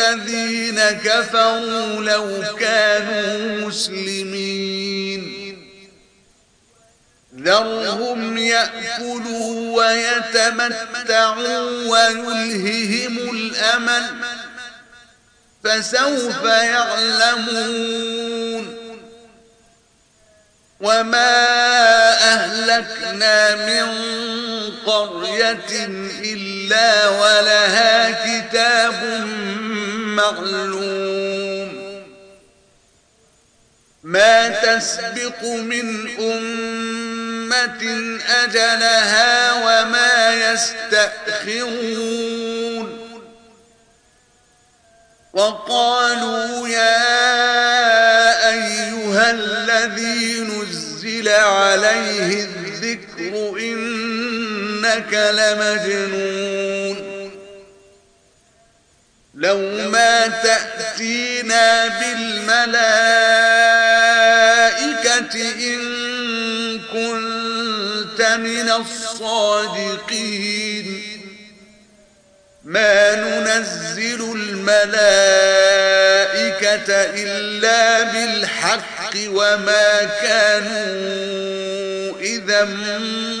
الذين كفروا لو كانوا مسلمين. ذرهم يأكلوا ويتمتعوا ويلههم الأمل فسوف يعلمون. وما أهلكنا من قرية إلا ولها كتاب معلوم ما تسبق من أمة أجلها وما يستأخرون. وقالوا يا أيها الذي نزل عليه الذكر إنك لمجنون. لو ما تأتينا بالملائكة إن كنت من الصادقين. ما ننزل الملائكة إلا بالحق وما كانوا إذا منظرين.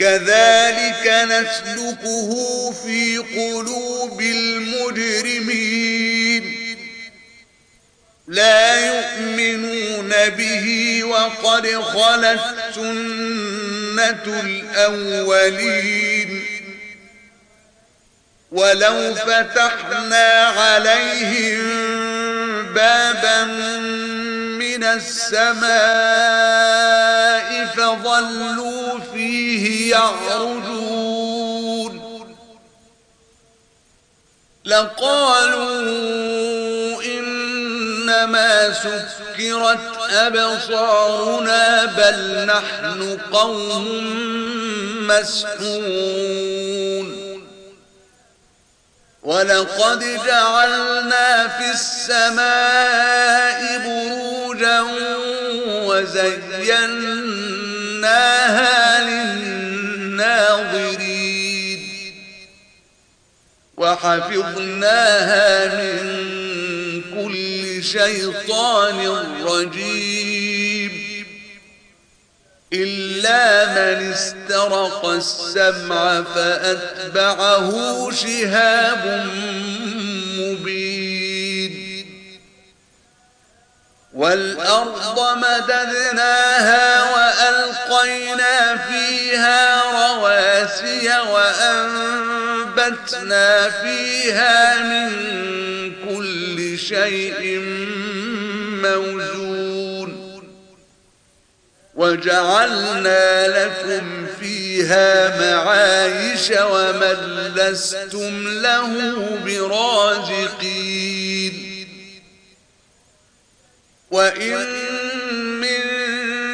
كذلك نسلكه في قلوب المجرمين. لا يؤمنون به وقد خلت سنة الأولين. ولو فتحنا عليهم بابا من السماء فظلوا فيه يعرجون. لقالوا إنما سكرت أبصارنا بل نحن قوم مسحون ولقد جعلنا في السماء بروجا وزيناها وحفظناها من كل شيطان رجيم. إلا من استرق السمع فأتبعه شهاب مبين. والأرض مددناها وألقينا فيها رواسي وأنبتنا فيها من كل شيء موجود وجعلنا لكم فيها معايش ومن لستم له برازقين وإن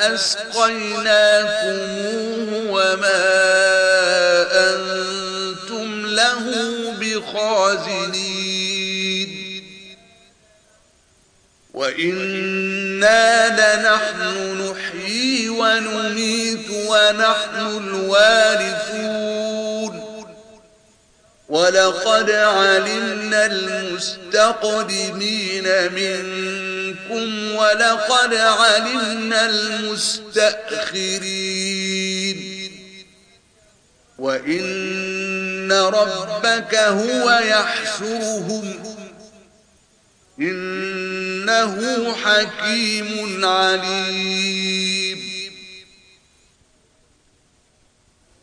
فأسقيناكموه وما أنتم له بخازنين. وإنا لنحن نحيي ونميت ونحن الوارثون. ولقد علمنا المستقدمين منكم ولقد علمنا المستأخرين. وإن ربك هو يحشرهم. إنه حكيم عليم.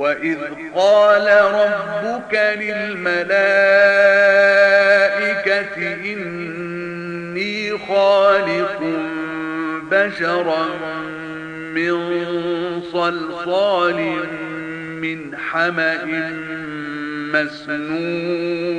وإذ قال ربك للملائكة إني خالق بشرا من صلصال من حمأ مسنون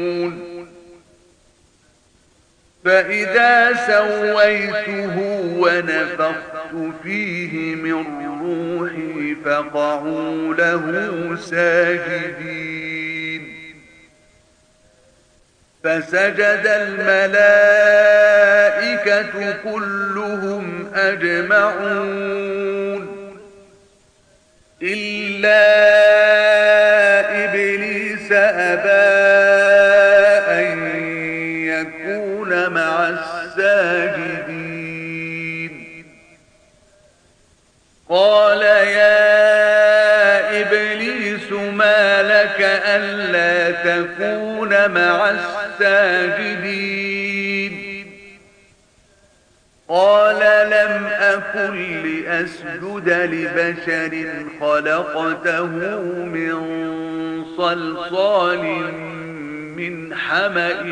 فإذا سويته ونفخت فيه من روحي فقعوا له ساجدين. فسجد الملائكة كلهم أجمعون. إلا إبليس أبى أن يكون مع الساجدين. تكون مع الساجدين. قال لم أكن لأسجد لبشر خلقته من صلصال من حمأ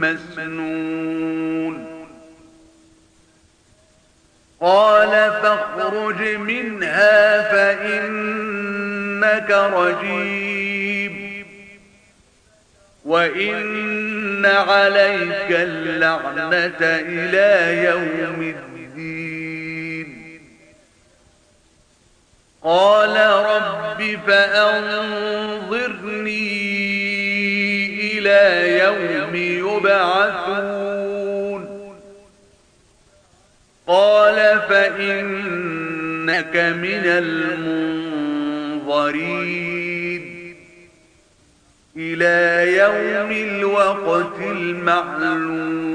مسنون. قال فاخرج منها فإنك رجيم. وإن عليك اللعنة إلى يوم الدين. قال رب فأنظرني إلى يوم يبعثون. قال فإنك من المنظرين. إلى يوم الوقت المعلوم.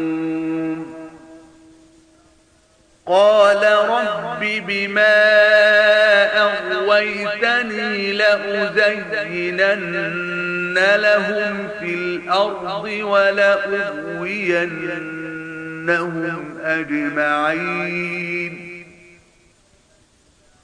قال رب بما أغويتني لأزينن لهم في الأرض ولأغوينهم أجمعين.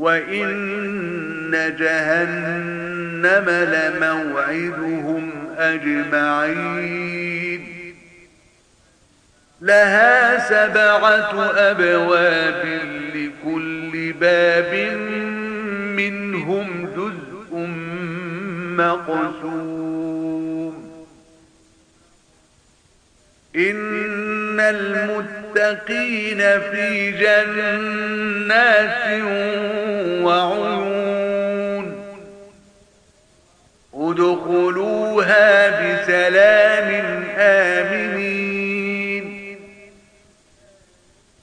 وإن جهنم لموعدهم أجمعين لها سبعة أبواب لكل باب منهم جزء مقسوم إن المتقين في جنات وعيون. ادخلوها بسلام آمنين.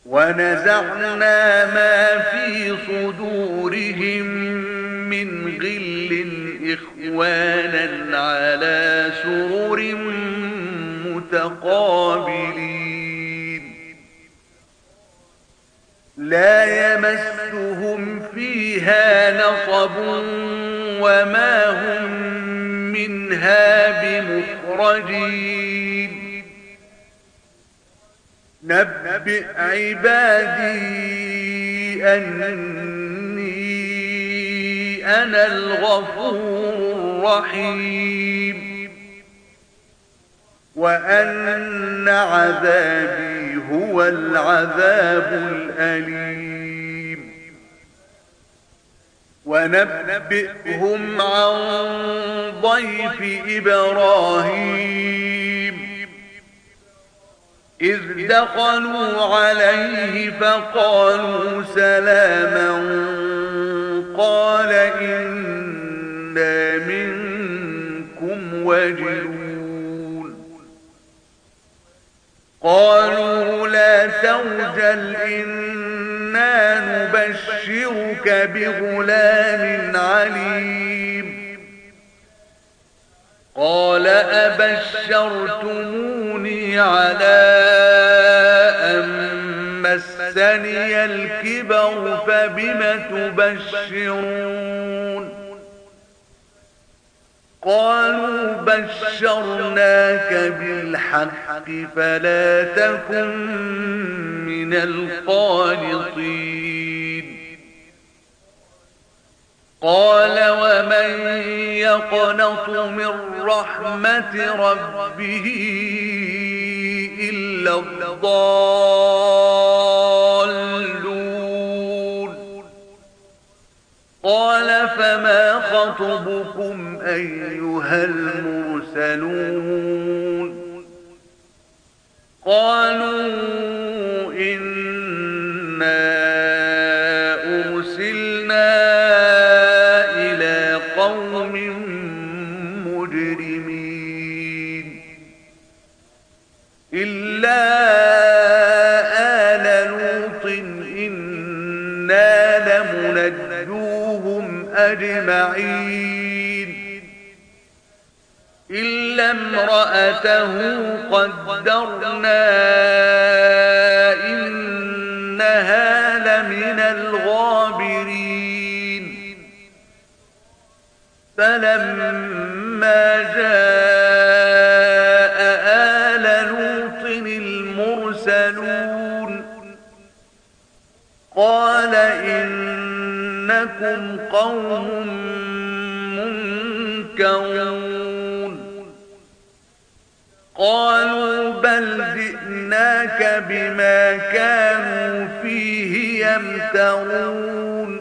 ونزعنا ما في صدورهم من غل أكوانا على سرر متقابلين. لا فيها نصب وما هم منها بمخرجين نبئ عبادي أني أنا الغفور الرحيم وأن عذابي هو العذاب الأليم ونبئهم عن ضيف إبراهيم. إذ دخلوا عليه فقالوا سلاما قال إنا منكم وجلون. قالوا لا توجل إنا نبشرك بغلام عليم. قال أبشرتموني على مسني الكبر فبم تبشرون؟ قالوا بشرناك بالحق فلا تكن من القانطين. قال ومن يقنط من رحمة ربه إلا الضالون قال فما خطبكم أيها المرسلون؟ قالوا أجمعين. إلا امرأته قدرنا إنها لمن الغابرين. فلما جاء آل لوط المرسلون قال إنكم قوم منكرون. قالوا بل جئناك بما كانوا فيه يمترون.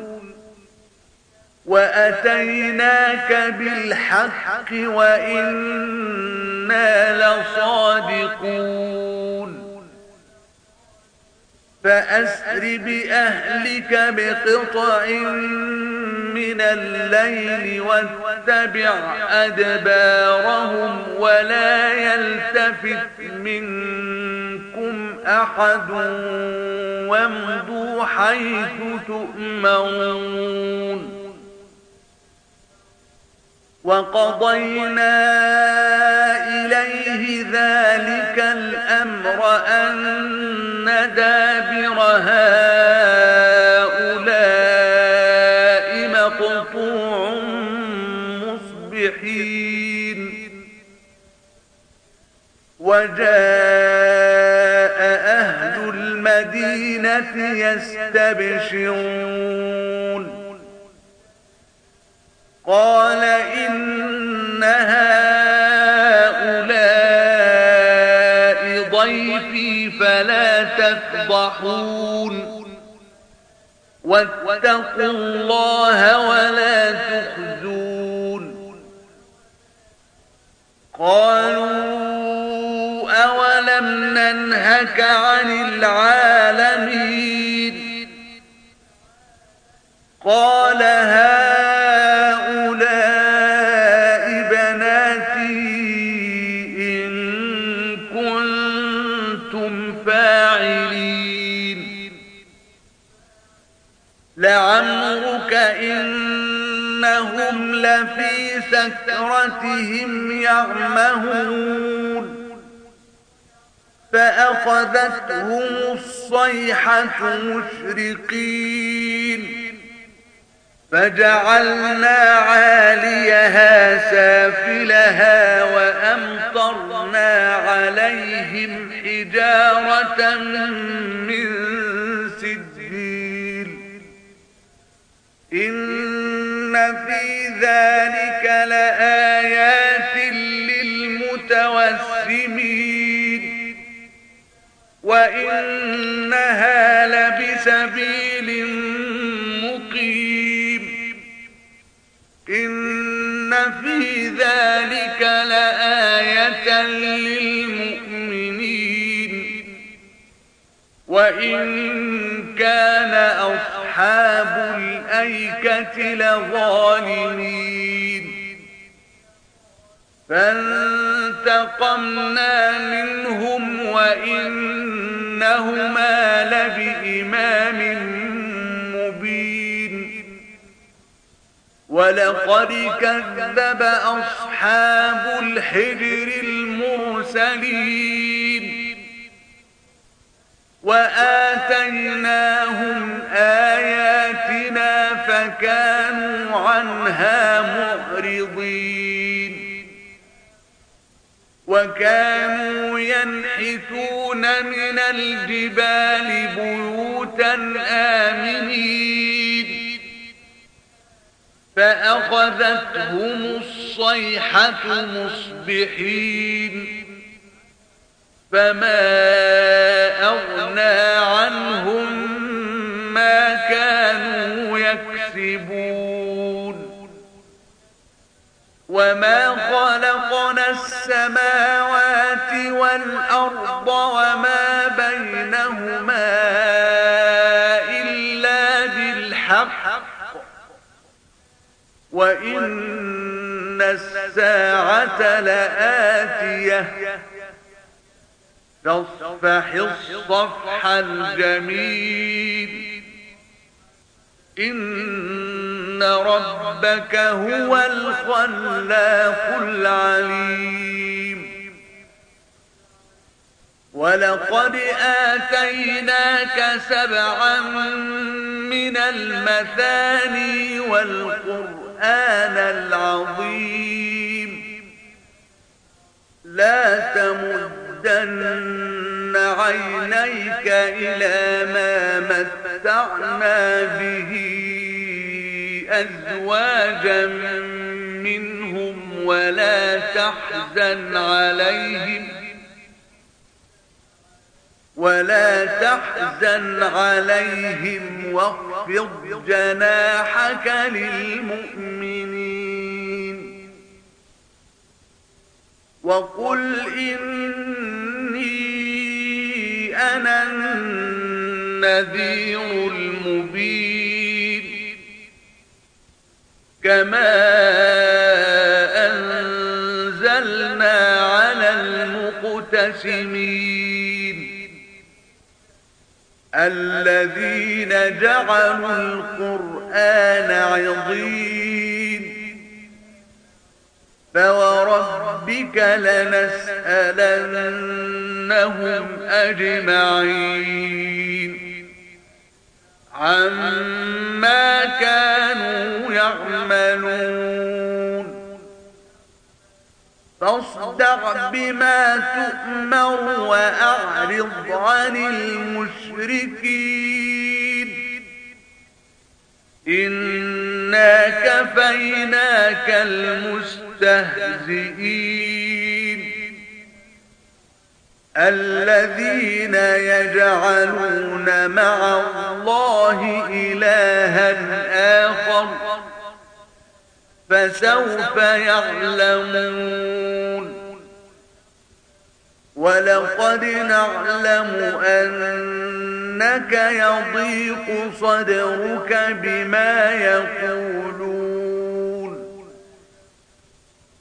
وأتيناك بالحق وإنا لصادقون. فأسر بأهلك بقطع من الليل واتبع أدبارهم ولا يلتفت منكم أحد وامضوا حيث تؤمرون وقضينا إليه ذلك الأمر أن دابر هؤلاء مقطوع مصبحين. وجاء أهل المدينة يستبشرون. قال إن هؤلاء ضيفي فلا تفضحون. واتقوا الله ولا تخزون. قالوا أولم ننهك عن العالمين؟ قال هذا لفي سكرتهم يعمهون فأخذتهم الصيحة مشرقين فجعلنا عاليها سافلها وأمطرنا عليهم حجارة من سجيل إن في ذلك لآيات للمتوسمين. وإنها لبسبيل إن في ذلك لآية للمؤمنين. وإن كان أصحاب الأيكة لظالمين. فانتقمنا منهم وإنهما لبإمام ولقد كذب أصحاب الحجر المرسلين. وآتيناهم آياتنا فكانوا عنها معرضين. وكانوا ينحتون من الجبال بيوتا آمنين. فأخذتهم الصيحة مصبحين. فما أغنى عنهم يكسبون وما خلقنا السماوات والأرض وما بينهما إلا بالحق. وإن الساعة لآتية. تصفح الصفح الجميل. إن ربك هو الخلاق العليم. ولقد آتيناك سبعا من المثاني والقرآن القرآن العظيم. لا تمدن عينيك إلى ما متعنا به أزواجا منهم ولا تحزن عليهم ولا تحزن عليهم واخفض جناحك للمؤمنين وقل إني النذير المبين كما أنزلنا على المقتسمين الذين جعلوا القرآن عظيم فوربك لنسألنهم أجمعين عما كانوا يعملون فاصدع بما تؤمر وأعرض عن المشركين إنا كفيناك المستهزئين الذين يجعلون مع الله إلها آخر فسوف يعلمون. ولقد نعلم أنك يضيق صدرك بما يقولون.